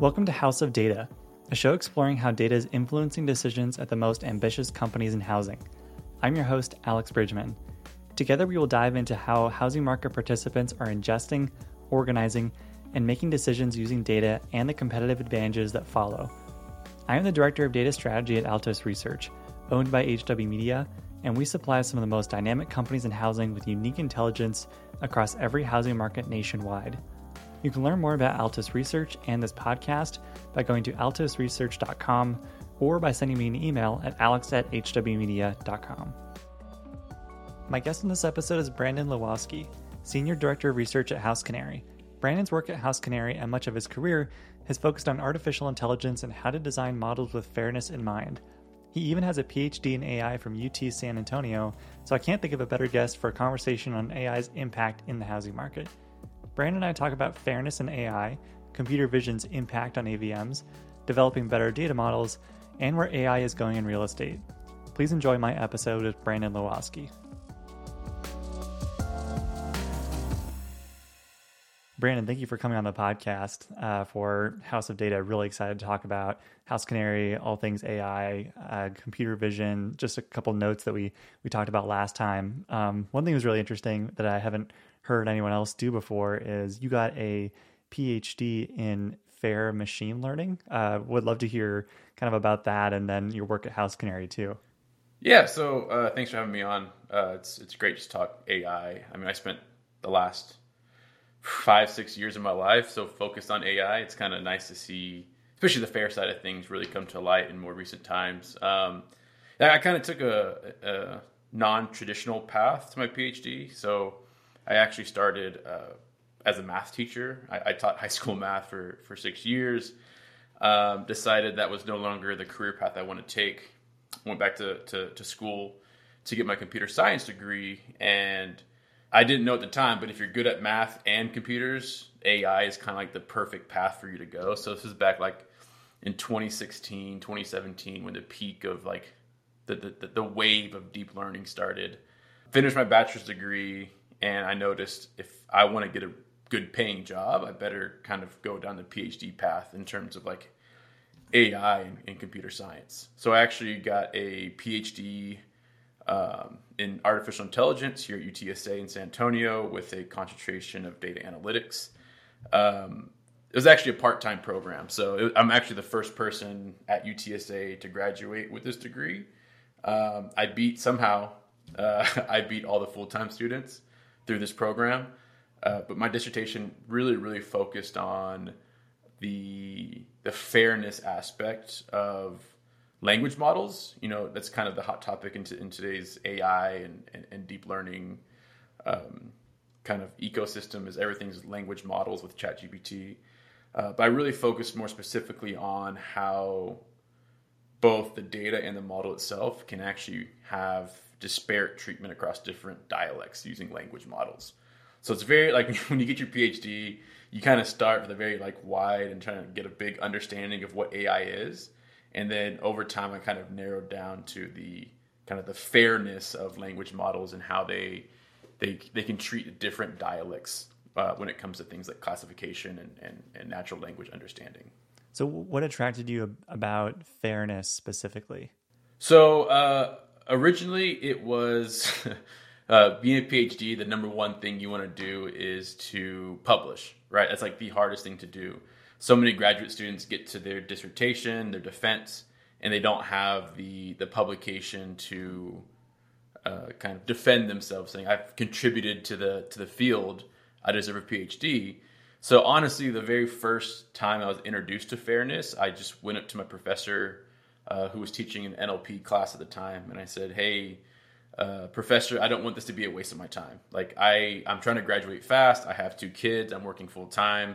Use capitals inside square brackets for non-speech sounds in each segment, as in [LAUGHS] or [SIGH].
Welcome to House of Data, a show exploring how data is influencing decisions at the most ambitious companies in housing. I'm your host, Alex Bridgman. Together, we will dive into how housing market participants are ingesting, organizing, and making decisions using data and the competitive advantages that follow. I am the Director of Data Strategy at Altos Research, owned by HW Media, and we supply some of the most dynamic companies in housing with unique intelligence across every housing market nationwide. You can learn more about Altos Research and this podcast by going to altosresearch.com or by sending me an email at alex at hwmedia.com. My guest in this episode is Brandon Lwowski, Senior Director of Research at HouseCanary. Brandon's work at HouseCanary and much of his career has focused on artificial intelligence and how to design models with fairness in mind. He even has a PhD in AI from UT San Antonio, so I can't think of a better guest for a conversation on AI's impact in the housing market. Brandon and I talk about fairness in AI, computer vision's impact on AVMs, developing better data models, and where AI is going in real estate. Please enjoy my episode with Brandon Lwowski. Brandon, thank you for coming on the podcast uh, for House of Data. Really excited to talk about HouseCanary, all things AI, uh, computer vision. Just a couple notes that we we talked about last time. Um, one thing was really interesting that I haven't heard anyone else do before is you got a PhD in fair machine learning. Uh, would love to hear kind of about that and then your work at HouseCanary too. Yeah, so uh, thanks for having me on. Uh, it's it's great to talk AI. I mean, I spent the last five six years of my life so focused on AI. It's kind of nice to see, especially the fair side of things, really come to light in more recent times. Um, I kind of took a, a non-traditional path to my PhD. So I actually started uh, as a math teacher. I, I, taught high school math for, for six years. Um, decided that was no longer the career path I want to take. Went back to, to, to school to get my computer science degree. And I didn't know at the time, but if you're good at math and computers, AI is kind of like the perfect path for you to go. So this is back like in 2016, 2017, when the peak of like the, the, the wave of deep learning started. Finished my bachelor's degree, and I noticed if I want to get a good paying job, I better kind of go down the PhD path in terms of like AI and, and computer science. So I actually got a PhD um, in artificial intelligence here at UTSA in San Antonio with a concentration of data analytics. Um, it was actually a part time program. So it, I'm actually the first person at UTSA to graduate with this degree. Um, I beat somehow, [LAUGHS] uh, I beat all the full time students through this program. Uh, but my dissertation really, really focused on the the fairness aspect of language models. You know, that's kind of the hot topic in, in today's AI and, and, and deep learning um, kind of ecosystem. Is everything's language models with ChatGPT. Uh, but I really focused more specifically on how both the data and the model itself can actually have disparate treatment across different dialects using language models. So it's very like [LAUGHS] when you get your PhD, you kind of start with a very like wide and trying to get a big understanding of what AI is, and then over time I kind of narrowed down to the kind of the fairness of language models and how they they they can treat different dialects uh, when it comes to things like classification and, and, and natural language understanding. So, what attracted you about fairness specifically? So, uh, originally it was [LAUGHS] uh, being a PhD. The number one thing you want to do is to publish. Right, that's like the hardest thing to do. So many graduate students get to their dissertation, their defense, and they don't have the the publication to uh, kind of defend themselves, saying I've contributed to the to the field. I deserve a PhD. So honestly, the very first time I was introduced to fairness, I just went up to my professor uh, who was teaching an NLP class at the time, and I said, "Hey, uh, professor, I don't want this to be a waste of my time. Like I, I'm trying to graduate fast. I have two kids. I'm working full time.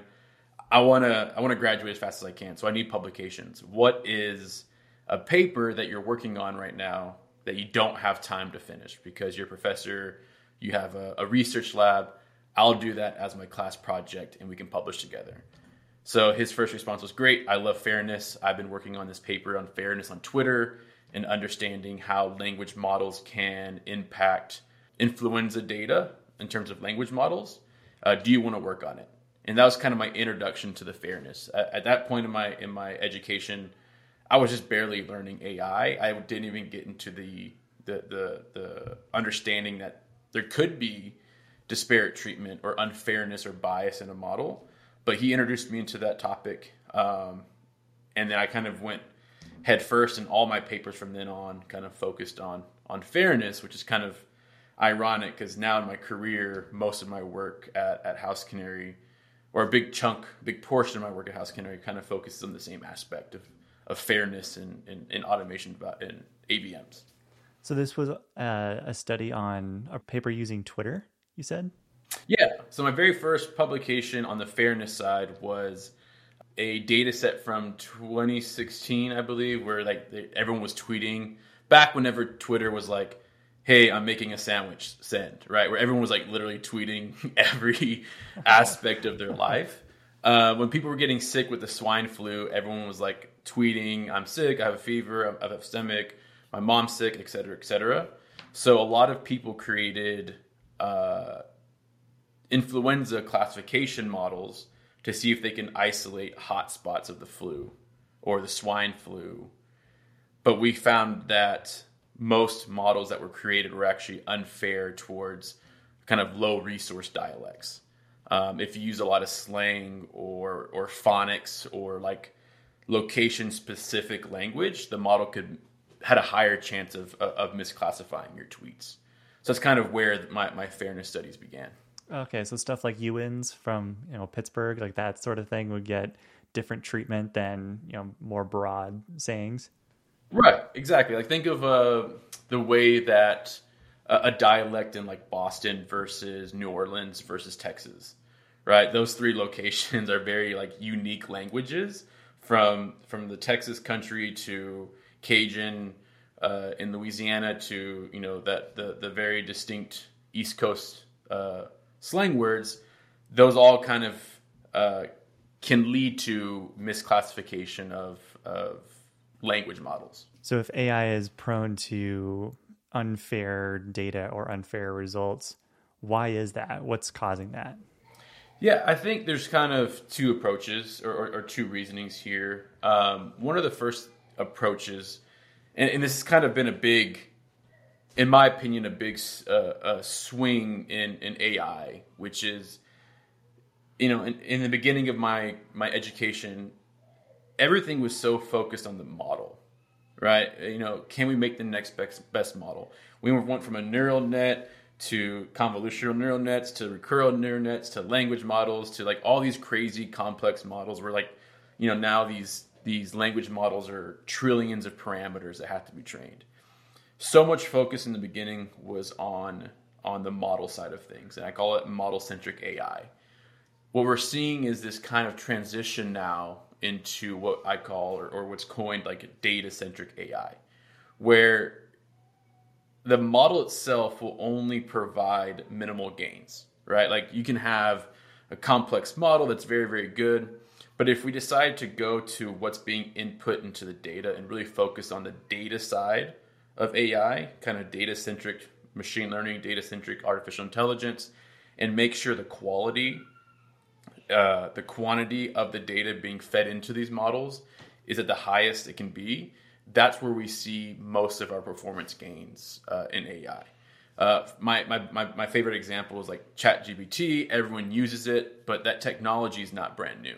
I wanna, I wanna graduate as fast as I can. So I need publications. What is a paper that you're working on right now that you don't have time to finish because your professor, you have a, a research lab. I'll do that as my class project, and we can publish together." So his first response was great. I love fairness. I've been working on this paper on fairness on Twitter and understanding how language models can impact influenza data in terms of language models. Uh, do you want to work on it? and that was kind of my introduction to the fairness. At, at that point in my in my education, I was just barely learning AI. I didn't even get into the the the, the understanding that there could be disparate treatment or unfairness or bias in a model. But he introduced me into that topic, um, and then I kind of went head first, and all my papers from then on kind of focused on on fairness, which is kind of ironic because now in my career, most of my work at, at HouseCanary, or a big chunk, big portion of my work at HouseCanary, kind of focuses on the same aspect of, of fairness in, in, in automation in AVMs. So this was uh, a study on a paper using Twitter, you said? Yeah. So my very first publication on the fairness side was a data set from 2016, I believe, where like everyone was tweeting back whenever Twitter was like, hey, I'm making a sandwich, send, right? Where everyone was like literally tweeting [LAUGHS] every [LAUGHS] aspect of their life. Uh, when people were getting sick with the swine flu, everyone was like tweeting, I'm sick, I have a fever, I have a stomach, my mom's sick, et cetera, et cetera. So a lot of people created uh, influenza classification models to see if they can isolate hotspots of the flu or the swine flu. But we found that most models that were created were actually unfair towards kind of low resource dialects. Um, if you use a lot of slang or or Ebonics or like location specific language, the model could had a higher chance of of misclassifying your tweets. So that's kind of where my, my fairness studies began. Okay, so stuff like yinz from you know Pittsburgh, like that sort of thing, would get different treatment than you know more broad sayings. Right, exactly. Like think of uh, the way that a, a dialect in like Boston versus New Orleans versus Texas, right? Those three [LAUGHS] locations are very like unique languages from from the Texas country to Cajun uh, in Louisiana to you know that the the very distinct East Coast uh, slang words. Those all kind of uh, can lead to misclassification of of language models. So if AI is prone to unfair data or unfair results, why is that? What's causing that? Yeah, I think there's kind of two approaches or, or, or two reasonings here. Um, one of the first approaches, and, and, this has kind of been a big, in my opinion, a big uh, swing in, in AI, which is, you know, in, in the beginning of my my education, everything was so focused on the model, right? You know, can we make the next best, best model? We went from a neural net to convolutional neural nets to recurrent neural nets to language models to like all these crazy complex models where like, you know, now these these language models are trillions of parameters that have to be trained. So much focus in the beginning was on on the model side of things, and I call it model centric AI. What we're seeing is this kind of transition now into what I call or, or what's coined like data centric AI, where the model itself will only provide minimal gains, right? Like you can have a complex model that's very, very good. But if we decide to go to what's being input into the data and really focus on the data side of AI, kind of data centric machine learning, data centric artificial intelligence, and make sure the quality uh, the quantity of the data being fed into these models is at the highest it can be, that's where we see most of our performance gains uh, in AI. Uh, my, my, my, my, favorite example is like ChatGPT. Everyone uses it, but that technology is not brand new.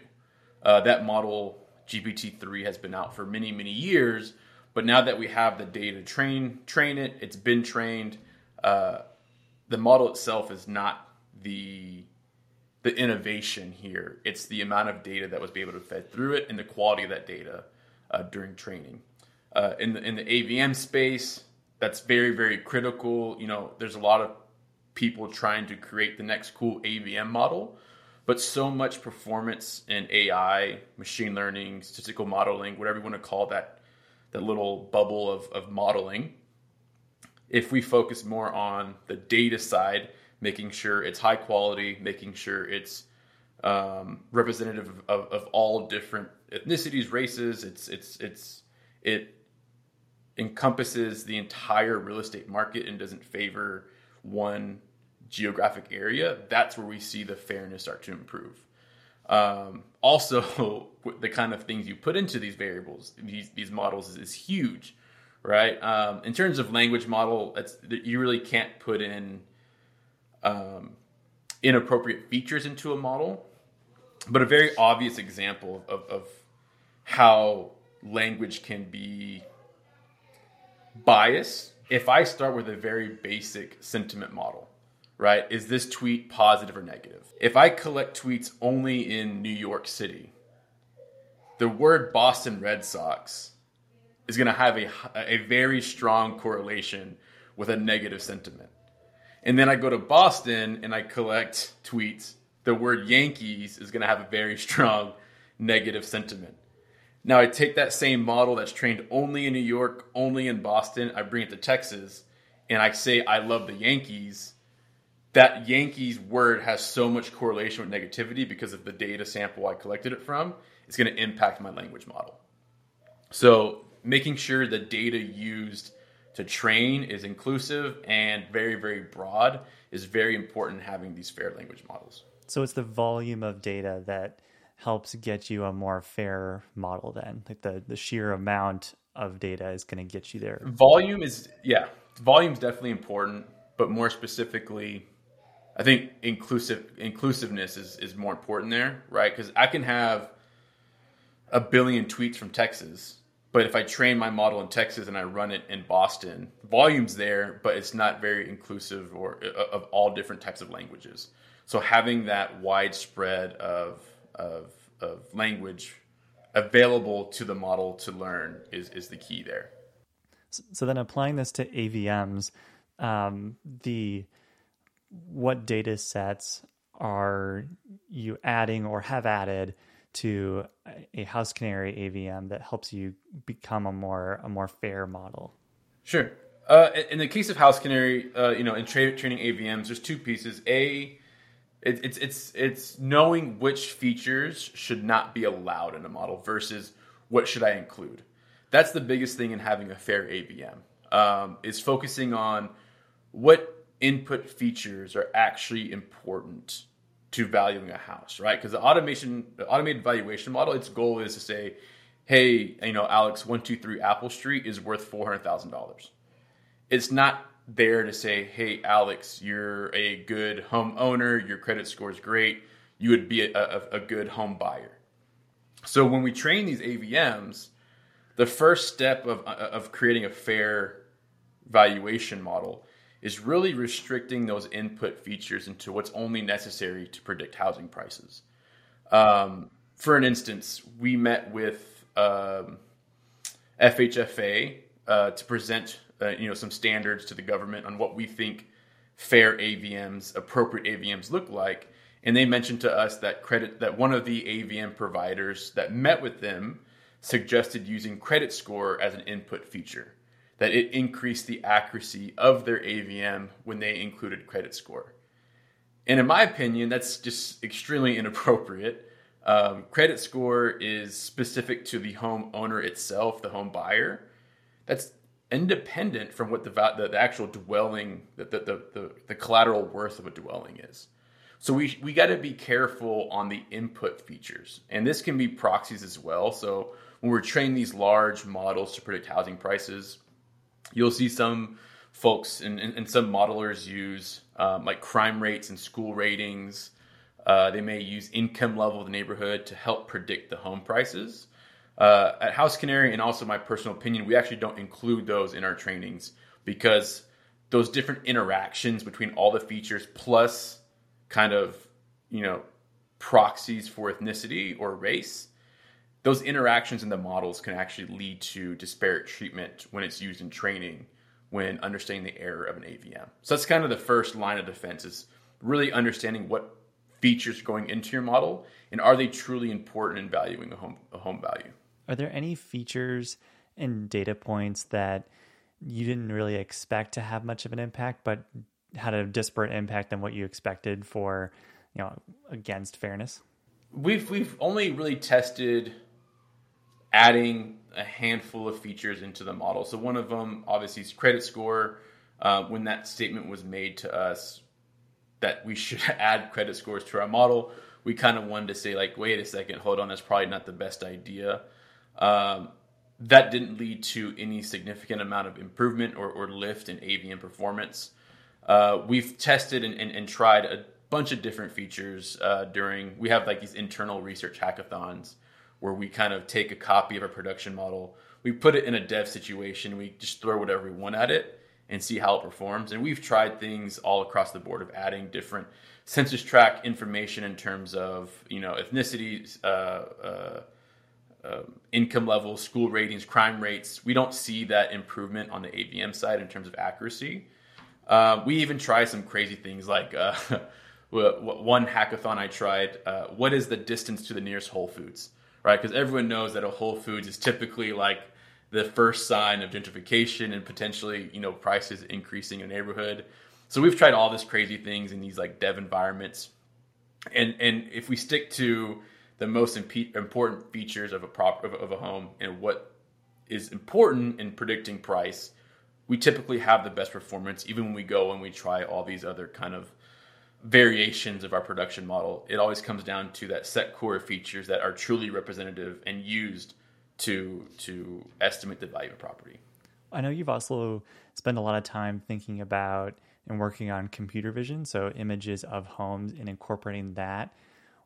Uh, that model, GPT-3, has been out for many, many years, but now that we have the data train, train it, it's been trained. Uh, the model itself is not the the innovation here. It's the amount of data that was able to fed through it and the quality of that data uh, during training. Uh, in the in the AVM space, that's very very critical. You know, there's a lot of people trying to create the next cool AVM model, but so much performance in AI, machine learning, statistical modeling, whatever you want to call that, that little bubble of, of modeling. If we focus more on the data side making sure it's high quality, making sure it's um, representative of, of, all different ethnicities, races. It's it's it's it encompasses the entire real estate market and doesn't favor one geographic area. That's where we see the fairness start to improve. Um, also, [LAUGHS] the kind of things you put into these variables, these these models, is, is huge, right? Um, in terms of language model, you really can't put in um, inappropriate features into a model. But a very obvious example of, of how language can be biased if I start with a very basic sentiment model, right? Is this tweet positive or negative? If I collect tweets only in New York City, the word Boston Red Sox is going to have a, a very strong correlation with a negative sentiment. And then I go to Boston and I collect tweets. The word Yankees is going to have a very [LAUGHS] strong negative sentiment. Now I take that same model that's trained only in New York, only in Boston, I bring it to Texas, and I say I love the Yankees. That Yankees word has so much correlation with negativity because of the data sample I collected it from. It's going to impact my language model. So making sure the data used to train is inclusive and very, very broad is very important having these fair language models. So it's the volume of data that helps get you a more fair model then. Like the, the sheer amount of data is going to get you there. Volume is, yeah, volume is definitely important, but more specifically, I think inclusive inclusiveness is, is more important there, right? Because I can have a billion tweets from Texas but if I train my model in Texas and I run it in Boston, volume's there, but it's not very inclusive or uh, of all different types of languages. So having that widespread of of, of language available to the model to learn is is the key there. So then applying this to AVMs, um, the what data sets are you adding or have added to a HouseCanary AVM that helps you become a more a more fair model? Sure. Uh, in the case of HouseCanary, uh, you know, in tra- training AVMs, there's two pieces. A, it, it's it's it's knowing which features should not be allowed in a model versus what should I include. That's the biggest thing in having a fair AVM. Um, is focusing on what input features are actually important to valuing a house, right? Because the automation, the automated valuation model, its goal is to say, hey, you know, Alex, one two three Apple Street is worth four hundred thousand dollars. It's not there to say, hey, Alex, you're a good home owner, your credit score is great, you would be a, a, a good home buyer. So when we train these AVMs, the first step of of creating a fair valuation model is really restricting those input features into what's only necessary to predict housing prices. Um, for an instance, we met with um, FHFA uh, to present uh, you know some standards to the government on what we think fair AVMs, appropriate AVMs look like, and they mentioned to us that credit that one of the AVM providers that met with them suggested using credit score as an input feature that it increased the accuracy of their AVM when they included credit score. And in my opinion, that's just extremely [LAUGHS] inappropriate. Um, credit score is specific to the home owner itself, the home buyer. That's independent from what the, the, the actual dwelling, the, the, the, the collateral worth of a dwelling is. So we, we got to be careful on the input features. And this can be proxies as well. So when we're training these large models to predict housing prices, You'll see some folks and, and, and some modelers use um, like crime rates and school ratings. Uh, they may use income level of the neighborhood to help predict the home prices. Uh, at HouseCanary, and also my personal opinion, we actually don't include those in our trainings because those different interactions between all the features plus kind of you know proxies for ethnicity or race those interactions in the models can actually lead to disparate treatment when it's used in training when understanding the error of an AVM. So that's kind of the first line of defense is really understanding what features are going into your model and are they truly important in valuing a home a home value. Are there any features and data points that you didn't really expect to have much of an impact but had a disparate impact than what you expected for, you know, against fairness? We've we've only really tested adding a handful of features into the model. So one of them, obviously, is credit score. Uh, when that statement was made to us that we should [LAUGHS] add credit scores to our model, we kind of wanted to say like, wait a second, hold on, that's probably not the best idea. Um, that didn't lead to any significant amount of improvement or, or lift in AVM performance. Uh, we've tested and, and, and, tried a bunch of different features uh, during. We have like these internal research hackathons where we kind of take a copy of a production model, we put it in a dev situation, we just throw whatever we want at it and see how it performs. And we've tried things all across the board of adding different census tract information in terms of you know ethnicity, uh, uh, uh, income levels, school ratings, crime rates. We don't see that improvement on the AVM side in terms of accuracy. Uh, we even try some crazy things like uh, [LAUGHS] one hackathon I tried. Uh, what is the distance to the nearest Whole Foods? Right, because everyone knows that a Whole Foods is typically like the first sign of gentrification and potentially you know prices increasing in a neighborhood. So we've tried all this crazy things in these like dev environments, and and if we stick to the most imp- important features of a prop of, of a home and what is important in predicting price, we typically have the best performance even when we go and we try all these other kind of variations of our production model. It always comes down to that set core of features that are truly representative and used to to estimate the value of property. I know you've also spent a lot of time thinking about and working on computer vision, so images of homes and incorporating that.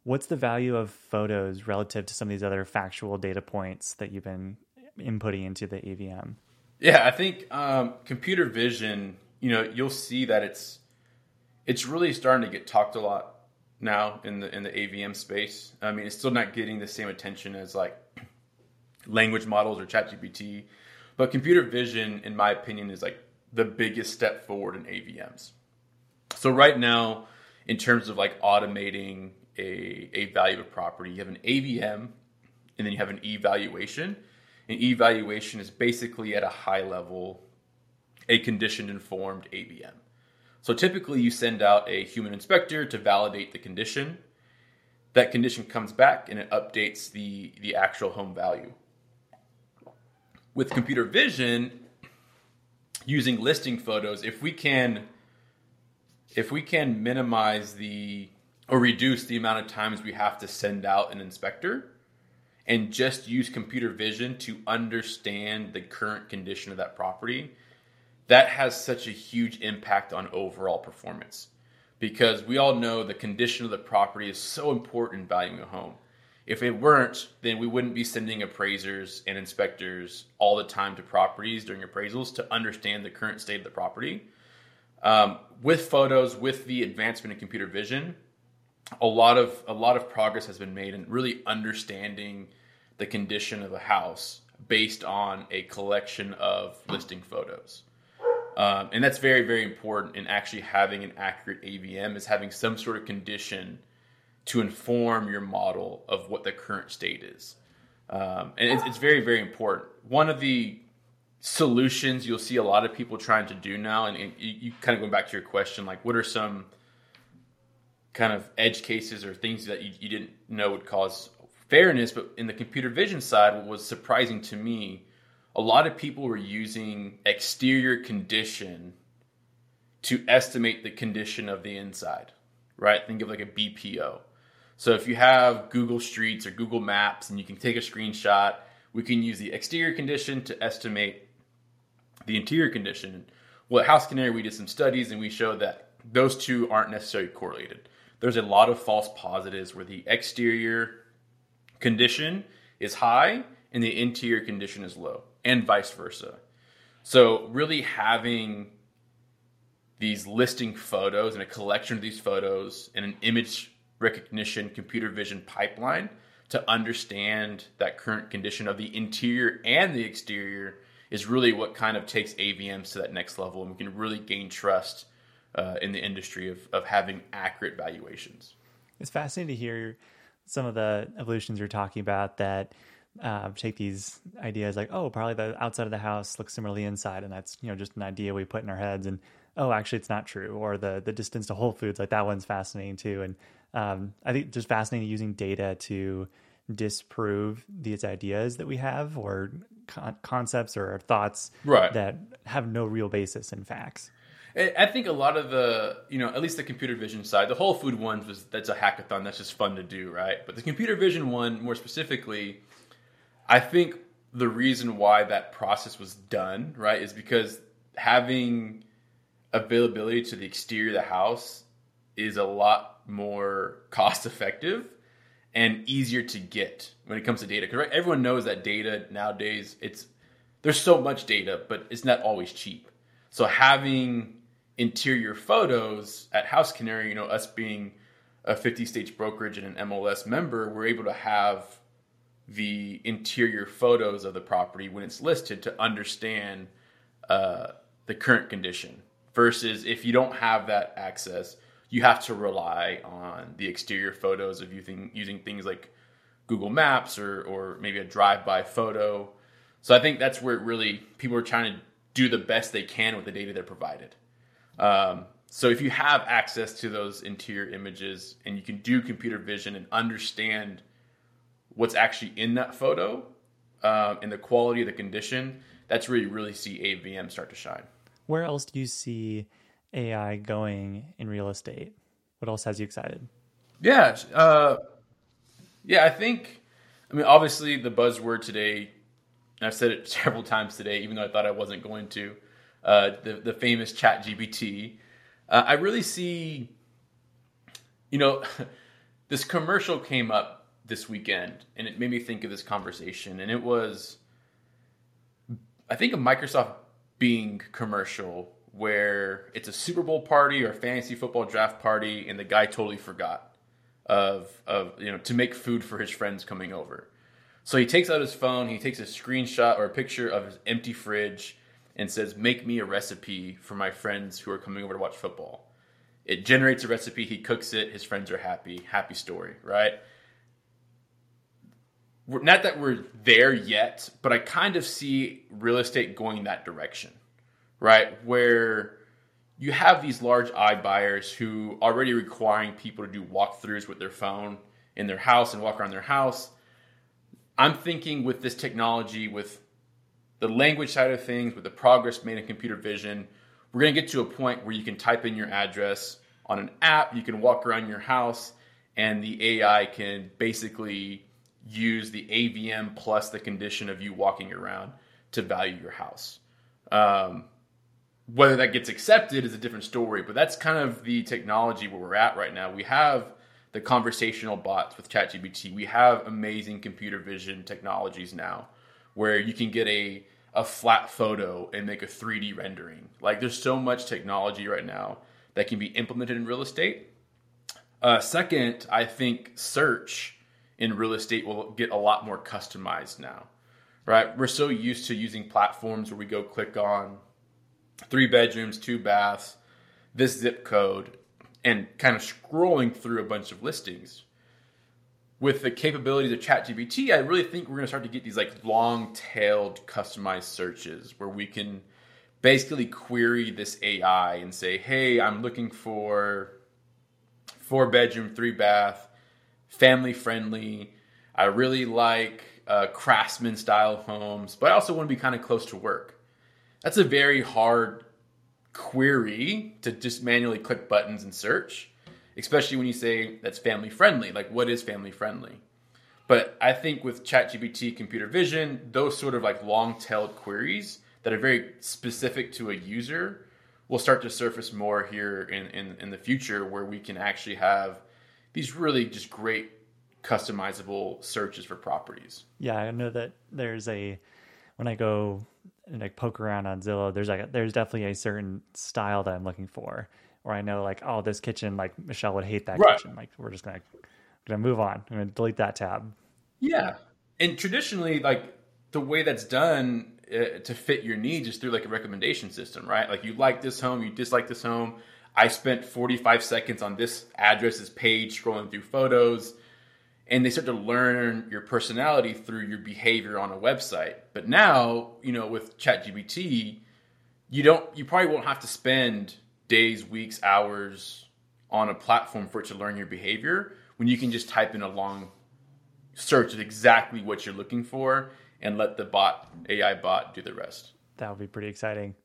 What's the value of photos relative to some of these other factual data points that you've been inputting into the AVM? Yeah, I think um, computer vision. You know, you'll see that it's it's really starting to get talked a lot now in the in the AVM space. I mean, it's still not getting the same attention as like [CLEARS THROAT] language models or ChatGPT. But computer vision, in my opinion, is like the biggest step forward in AVMs. So right now, in terms of like automating a, a value of property, you have an AVM and then you have an evaluation. An evaluation is basically at a high level a condition informed AVM. So typically you send out a human inspector to validate the condition. That condition comes back and it updates the, the actual home value with computer vision using listing photos if we can if we can minimize the or reduce the amount of times we have to send out an inspector and just use computer vision to understand the current condition of that property that has such a huge impact on overall performance because we all know the condition of the property is so important in valuing a home if it weren't, then we wouldn't be sending appraisers and inspectors all the time to properties during appraisals to understand the current state of the property. Um, with photos, with the advancement in computer vision, a lot of a lot of progress has been made in really understanding the condition of a house based on a collection of listing photos. Um, and that's very, very important in actually having an accurate AVM is having some sort of condition to inform your model of what the current state is. Um, and it's, it's, very, very important. One of the solutions you'll see a lot of people trying to do now, and, and you, you, kind of going back to your question, like what are some kind of edge cases or things that you, you didn't know would cause fairness? But in the computer vision side, what was surprising to me, a lot of people were using exterior condition to estimate the condition of the inside, right? Think of like a BPO. So if you have Google Streets or Google Maps and you can take a screenshot, we can use the exterior condition to estimate the interior condition. Well, at HouseCanary, we did some studies and we showed that those two aren't necessarily correlated. There's a lot of false positives where the exterior condition is high and the interior condition is low, and vice versa. So, really having these listing photos and a collection of these photos and an image recognition computer vision pipeline to understand that current condition of the interior and the exterior is really what kind of takes AVMs to that next level, and we can really gain trust uh, in the industry of, of having accurate valuations. It's fascinating to hear some of the evolutions you're talking about that uh, take these ideas like, oh, probably the outside of the house looks similarly inside, and that's you know just an idea we put in our heads, and oh, actually it's not true, or the the distance to Whole Foods, like that one's fascinating too, and um, I think just fascinating using data to disprove these ideas that we have or con- concepts or thoughts right. that have no real basis in facts. I think a lot of the, you know, at least the computer vision side, the Whole Food ones was that's a hackathon that's just fun to do, right? But the computer vision one, more specifically, I think the reason why that process was done, right, is because having availability to the exterior of the house is a lot more cost effective and easier to get when it comes to data. Because right, everyone knows that data nowadays, it's there's so much data, but it's not always cheap. So having interior photos at HouseCanary, you know, us being a 50 stage brokerage and an MLS member, we're able to have the interior photos of the property when it's listed to understand uh, the current condition. Versus if you don't have that access, you have to rely on the exterior photos of using using things like Google Maps or or maybe a drive by photo. So I think that's where really people are trying to do the best they can with the data they're provided. Um, so if you have access to those interior images and you can do computer vision and understand what's actually in that photo um, and the quality of the condition, that's where you really see AVM start to shine. Where else do you see AI going in real estate? What else has you excited? Yeah, uh, yeah, I think. I mean, obviously, the buzzword today. I've said it [LAUGHS] several times today, even though I thought I wasn't going to uh, the the famous ChatGPT. Uh, I really see, you know, [LAUGHS] this commercial came up this weekend, and it made me think of this conversation, and it was, I think, a Microsoft Bing commercial where it's a Super Bowl party or fantasy football draft party, and the guy totally forgot of of you know to make food for his friends coming over. So he takes out his phone, he takes a screenshot or a picture of his empty fridge, and says, Make me a recipe for my friends who are coming over to watch football. It generates a recipe, he cooks it, his friends are happy. Happy story, right? Not that we're there yet, but I kind of see real estate going that direction, right? Where you have these large iBuyers who already requiring people to do walkthroughs with their phone in their house and walk around their house. I'm thinking with this technology, with the language side of things, with the progress made in computer vision, we're going to get to a point where you can type in your address on an app, you can walk around your house, and the AI can basically use the AVM plus the condition of you walking around to value your house. Um, whether that gets accepted is a different story, but that's kind of the technology where we're at right now. We have the conversational bots with ChatGPT. We have amazing computer vision technologies now where you can get a a flat photo and make a 3D rendering. Like there's so much technology right now that can be implemented in real estate. Uh, second, I think search in real estate will get a lot more customized now. Right? We're so used to using platforms where we go click on three bedrooms, two baths, this zip code, and kind of scrolling through a bunch of listings with the capabilities of ChatGPT, I really think we're going to start to get these like long-tailed customized searches where we can basically query this AI and say, "Hey, I'm looking for four bedroom, three bath, family friendly. I really like uh, craftsman style homes, but I also want to be kind of close to work." That's a very hard query to just manually click buttons and search especially when you say that's family friendly. Like, what is family friendly? But I think with ChatGPT, computer vision, those sort of like long tailed queries that are very specific to a user will start to surface more here in, in, in the future where we can actually have these really just great customizable searches for properties. Yeah, I know that there's a when I go and like poke around on Zillow, there's like a, there's definitely a certain style that I'm looking for or I know like, oh, this kitchen, like Michelle would hate that right. kitchen. Like we're just gonna gonna move on. I'm gonna delete that tab. Yeah, and traditionally, like the way that's done uh, to fit your needs is through like a recommendation system, right? Like you like this home, you dislike this home. I spent 45 seconds on this address's page scrolling through photos, and they start to learn your personality through your behavior on a website. But now, you know, with ChatGPT, you don't, you probably won't have to spend days, weeks, hours on a platform for it to learn your behavior when you can just type in a long search of exactly what you're looking for and let the bot AI bot do the rest. That would be pretty exciting.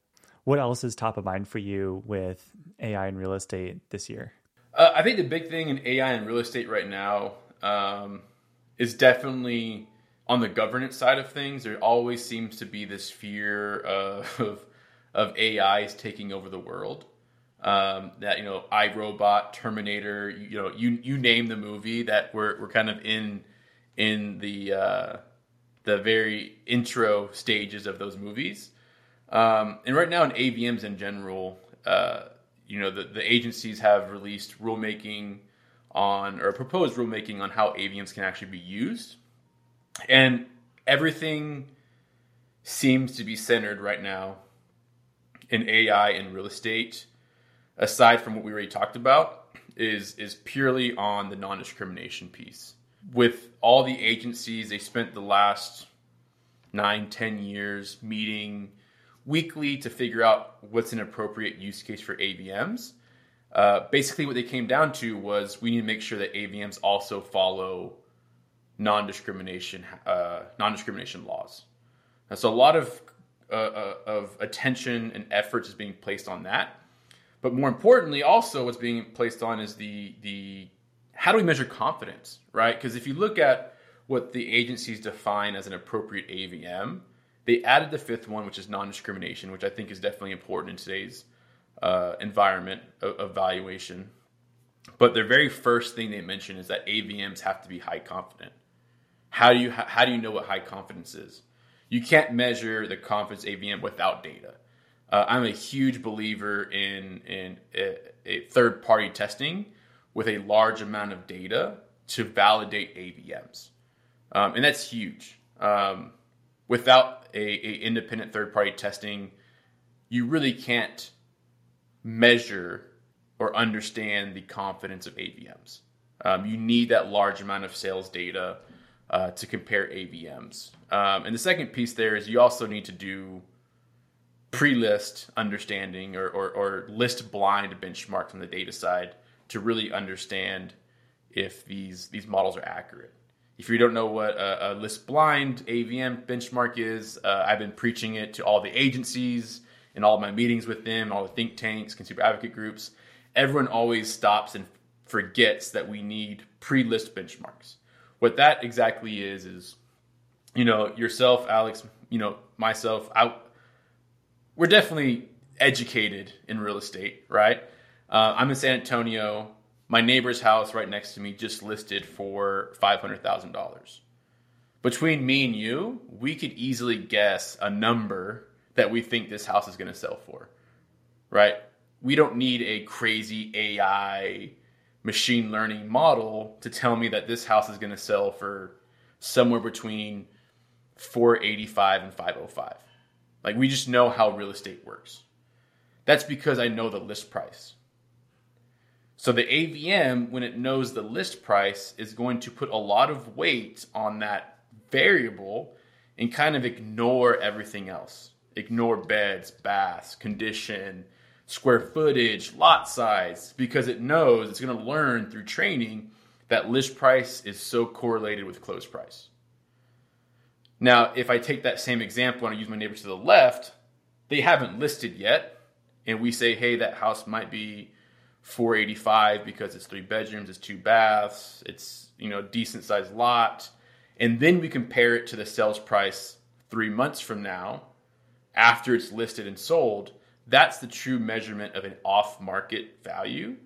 What else is top of mind for you with AI and real estate this year? Uh, I think the big thing in AI and real estate right now um, is definitely on the governance side of things. There always seems to be this fear of of AI is taking over the world. Um, that you know, iRobot, Terminator, you, know, you you name the movie that we're we're kind of in in the uh, the very intro stages of those movies. Um, and right now in AVMs in general, uh, you know, the, the agencies have released rulemaking on or proposed rulemaking on how AVMs can actually be used. And everything seems to be centered right now in AI and real estate, aside from what we already talked about, is is purely on the non-discrimination piece. With all the agencies, they spent the last nine, ten years meeting weekly to figure out what's an appropriate use case for AVMs. Uh, basically, what they came down to was we need to make sure that AVMs also follow non-discrimination uh, non-discrimination laws. And so a lot of uh, uh, of attention and efforts is being placed on that. But more importantly, also what's being placed on is the the how do we measure confidence, right? Because if you look at what the agencies define as an appropriate AVM, they added the fifth one, which is non-discrimination, which I think is definitely important in today's uh, environment of, of valuation. But their very first thing they mention is that AVMs have to be high confident. How do you how do you know what high confidence is? You can't measure the confidence AVM without data. Uh, I'm a huge believer in in a, a third party testing with a large amount of data to validate AVMs, um, and that's huge. Um, without a, a independent third party testing, you really can't measure or understand the confidence of AVMs. Um, you need that large amount of sales data uh, to compare AVMs. Um, and the second piece there is you also need to do pre-list understanding or, or, or list blind benchmarks on the data side to really understand if these these models are accurate. If you don't know what a, a list blind AVM benchmark is, uh, I've been preaching it to all the agencies in all my meetings with them, all the think tanks, consumer advocate groups. Everyone always stops and forgets that we need pre-list benchmarks. What that exactly is is, you know, yourself, Alex, you know, myself, I, we're definitely educated in real estate, right? Uh, I'm in San Antonio my neighbor's house right next to me just listed for $500,000. Between me and you, we could easily guess a number that we think this house is going to sell for, right? We don't need a crazy AI machine learning model to tell me that this house is going to sell for somewhere between 485 and 505. Like we just know how real estate works. That's because I know the list price. So the AVM, when it knows the list price, is going to put a lot of weight on that variable and kind of ignore everything else. Ignore beds, baths, condition, square footage, lot size, because it knows it's going to learn through training that list price is so correlated with close price. Now, if I take that same example and I use my neighbor to the left, they haven't listed yet, and we say, hey, that house might be 485 because it's three bedrooms, it's two baths, it's you know decent sized lot, and then we compare it to the sales price three months from now, after it's listed and sold. That's the true measurement of an off market value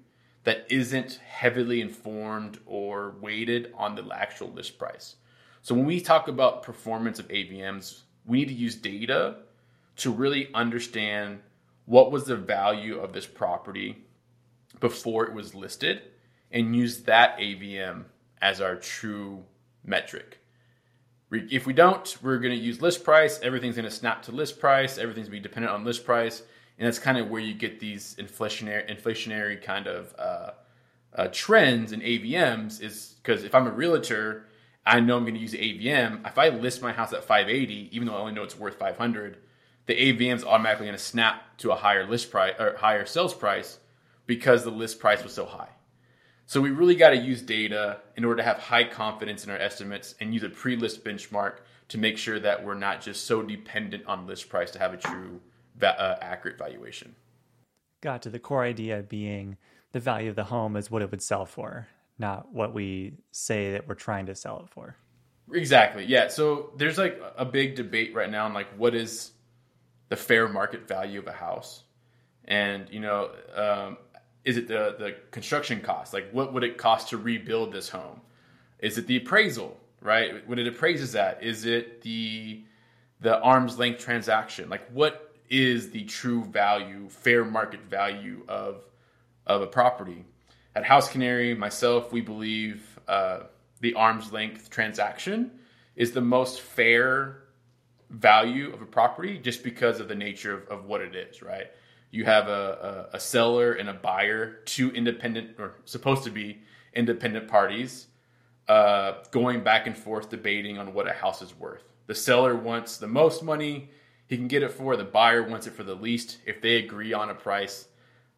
that isn't heavily informed or weighted on the actual list price. So when we talk about performance of AVMs, we need to use data to really understand what was the value of this property before it was listed and use that AVM as our true metric. If we don't, we're going to use list price. Everything's going to snap to list price. Everything's going to be dependent on list price, and that's kind of where you get these inflationary, inflationary kind of uh, uh, trends in AVMs. Is because if I'm a realtor, I know I'm going to use AVM. If I list my house at 580, even though I only know it's worth 500, the AVM is automatically going to snap to a higher list price or higher sales price because the list price was so high. So we really got to use data in order to have high confidence in our estimates and use a pre-list benchmark to make sure that we're not just so dependent on list price to have a true va- uh, accurate valuation. Got to the core idea being the value of the home is what it would sell for, not what we say that we're trying to sell it for. Exactly. Yeah. So there's like a big debate right now on like what is the fair market value of a house, and you know, um, is it the the construction cost? Like, what would it cost to rebuild this home? Is it the appraisal? Right. When it appraises that, is it the the arm's length transaction? Like, what is the true value, fair market value of of a property? At HouseCanary, myself, we believe. Uh, the arm's length transaction is the most fair value of a property just because of the nature of, of what it is, right? You have a, a, a, seller and a buyer, two independent or supposed to be independent parties, uh, going back and forth debating on what a house is worth. The seller wants the most money he can get it for, the buyer wants it for the least. If they agree on a price,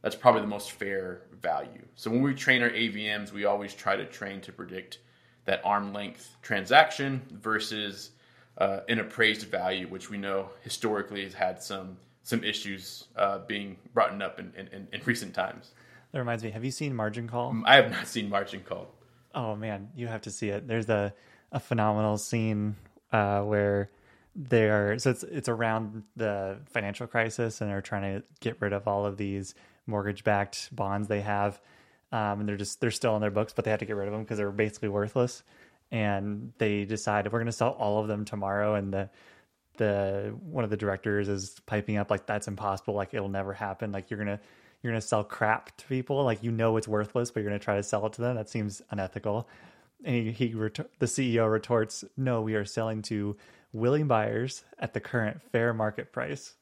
that's probably the most fair value. So when we train our AVMs, we always try to train to predict that arm length transaction versus uh, an appraised value, which we know historically has had some some issues uh, being brought up in, in, in, recent times. That reminds me. Have you seen Margin Call? I have not seen Margin Call. Oh man, you have to see it. There's a a phenomenal scene uh, where they are so it's it's around the financial crisis and they're trying to get rid of all of these mortgage backed bonds they have um, and they're just they're still on their books, but they had to get rid of them because they're basically worthless. And they decided we're going to sell all of them tomorrow. And the the one of the directors is piping up like that's impossible, like it'll never happen. Like you're gonna you're gonna sell crap to people, like you know it's worthless, but you're gonna try to sell it to them. That seems unethical. And he, he the CEO retorts, "No, we are selling to willing buyers at the current fair market price."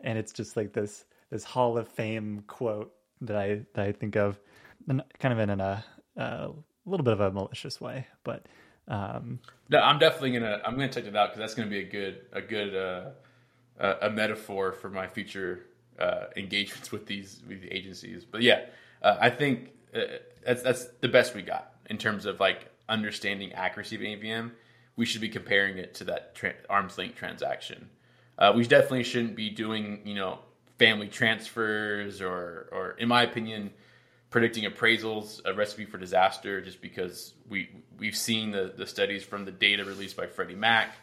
And it's just like this this Hall of Fame quote that I that I think of kind of in a, a little bit of a malicious way, but um, no, I'm definitely gonna I'm gonna check it out because that's gonna be a good a good uh, a metaphor for my future uh, engagements [LAUGHS] with these with the agencies. But yeah, uh, I think uh, that's that's the best we got in terms of like understanding accuracy of AVM. We should be comparing it to that tra- arm's length transaction. Uh, we definitely shouldn't be doing you know family transfers or or in my opinion predicting appraisals a recipe for disaster just because we we've seen the the studies from the data released by Freddie Mac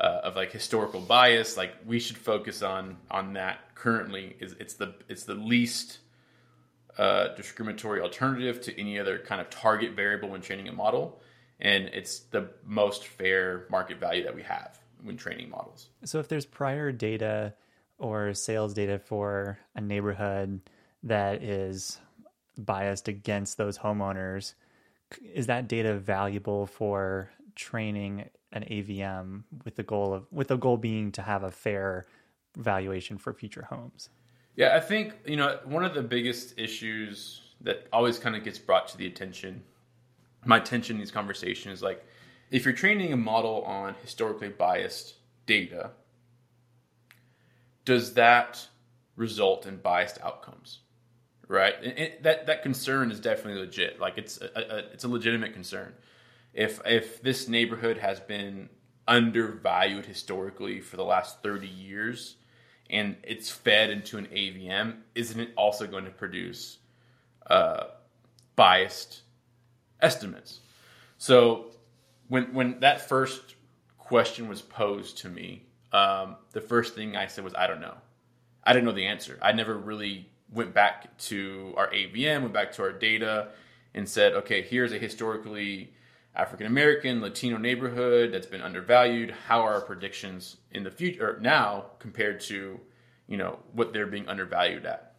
uh, of like historical bias. Like we should focus on on that currently. Is it's the it's the least uh, discriminatory alternative to any other kind of target variable when training a model. And it's the most fair market value that we have when training models. So if there's prior data or sales data for a neighborhood that is biased against those homeowners, is that data valuable for training an AVM with the goal of with the goal being to have a fair valuation for future homes? Yeah, I think you know one of the biggest issues that always kind of gets brought to the attention, my attention in these conversations is like if you're training a model on historically biased data, does that result in biased outcomes? Right? And that that concern is definitely legit. Like it's a, a, it's a legitimate concern. If if this neighborhood has been undervalued historically for the last 30 years and it's fed into an AVM, isn't it also going to produce uh, biased estimates? So when when that first question was posed to me, um, the first thing I said was, I don't know. I didn't know the answer. I never really went back to our AVM, went back to our data, and said, okay, here's a historically African American, Latino neighborhood that's been undervalued. How are our predictions in the future now compared to, you know, what they're being undervalued at?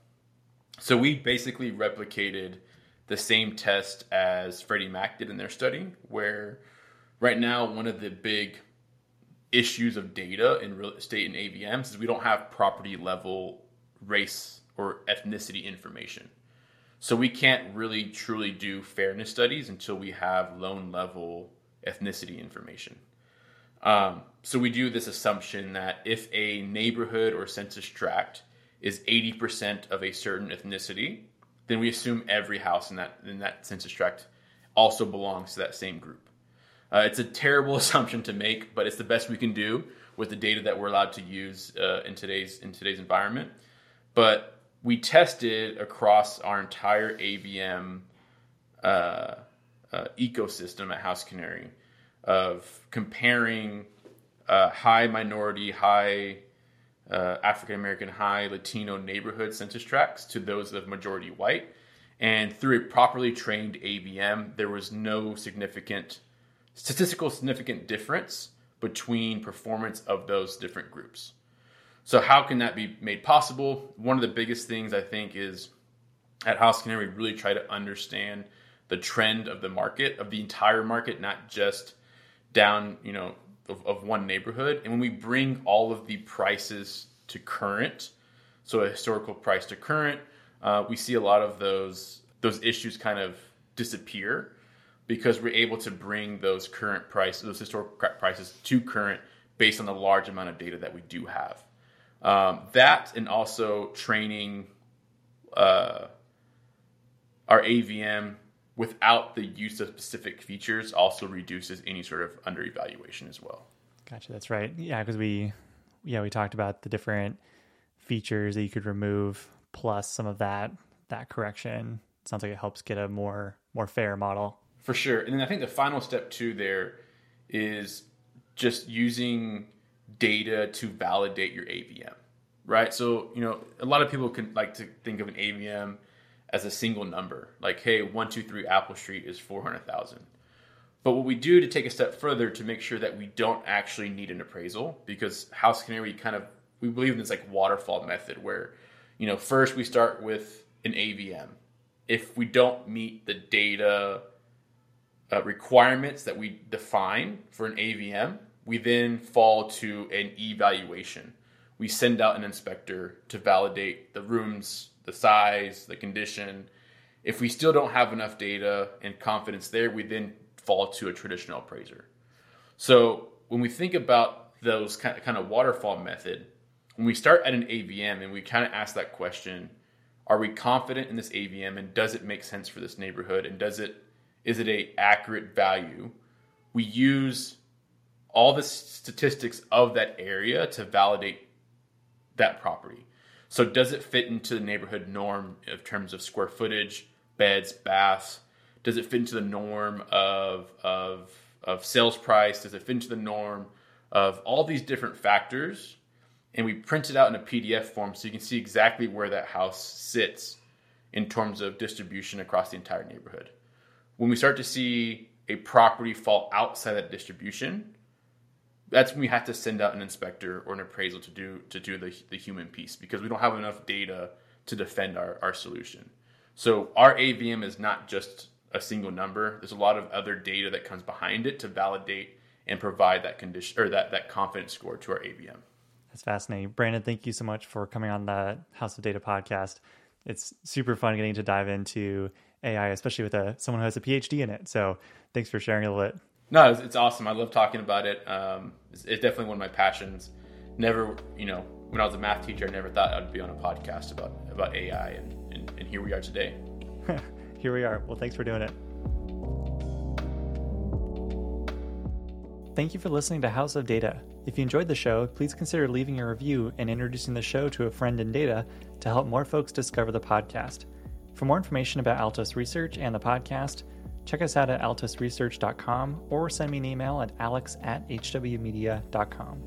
So we basically replicated the same test as Freddie Mac did in their study, where right now one of the big issues of data in real estate and AVMs is we don't have property level race or ethnicity information. So we can't really truly do fairness studies until we have loan level ethnicity information. Um, so we do this assumption that if a neighborhood or census tract is 80% of a certain ethnicity, then we assume every house in that in that census tract also belongs to that same group. Uh, it's a terrible [LAUGHS] assumption to make, but it's the best we can do with the data that we're allowed to use uh, in today's in today's environment. But we tested across our entire AVM uh, uh, ecosystem at HouseCanary of comparing uh, high minority, high uh, African American, high Latino neighborhood census tracts to those of majority white. And through a properly trained AVM, there was no significant statistical significant difference between performance of those different groups. So how can that be made possible? One of the biggest things I think is at HouseCanary we really try to understand the trend of the market of the entire market, not just down, you know, of, of one neighborhood. And when we bring all of the prices to current, so a historical price to current, uh, we see a lot of those those issues kind of disappear because we're able to bring those current prices, those historical prices to current based on the large amount of data that we do have. Um, that and also training uh, our AVM without the use of specific features also reduces any sort of under evaluation as well. Gotcha. That's right. Yeah, because we, yeah, we talked about the different features that you could remove plus some of that that correction. Sounds like it helps get a more more fair model. For sure. And then I think the final step too there is just using data to validate your AVM. Right? So, you know, a lot of people can like to think of an AVM as a single number. Like, hey, 123 Apple Street is 400,000. But what we do to take a step further to make sure that we don't actually need an appraisal, because HouseCanary kind of, we believe in this like waterfall method where, you know, first we start with an AVM. If we don't meet the data uh, requirements that we define for an AVM, we then fall to an evaluation. We send out an inspector to validate the room's the size, the condition. If we still don't have enough data and confidence there, we then fall to a traditional appraiser. So when we think about those kind of, waterfall method, when we start at an AVM and we kind of ask that question, are we confident in this AVM and does it make sense for this neighborhood and does it is it a accurate value? We use all the statistics of that area to validate that property. So does it fit into the neighborhood norm in terms of square footage, beds, baths? Does it fit into the norm of of of sales price? Does it fit into the norm of all these different factors? And we print it out in a PDF form so you can see exactly where that house sits in terms of distribution across the entire neighborhood. When we start to see a property fall outside that distribution, that's when we have to send out an inspector or an appraisal to do to do the, the human piece because we don't have enough data to defend our, our solution. So our AVM is not just a single number. There's a lot of other data that comes behind it to validate and provide that condition or that, that confidence score to our AVM. That's fascinating. Brandon, thank you so much for coming on the House of Data podcast. It's super fun getting to dive into AI, especially with a, someone who has a PhD in it. So thanks for sharing a little bit. No, it's, it's awesome. I love talking about it. Um, it's, it's, definitely one of my passions. Never, you know, when I was a math teacher, I never thought I'd be on a podcast about about AI, and, and, and here we are today. [LAUGHS] here we are. Well, thanks for doing it. Thank you for listening to House of Data. If you enjoyed the show, please consider leaving a review and introducing the show to a friend in data to help more folks discover the podcast. For more information about Altos Research and the podcast, Check us out at altosresearch.com or send me an email at alex at hwmedia.com.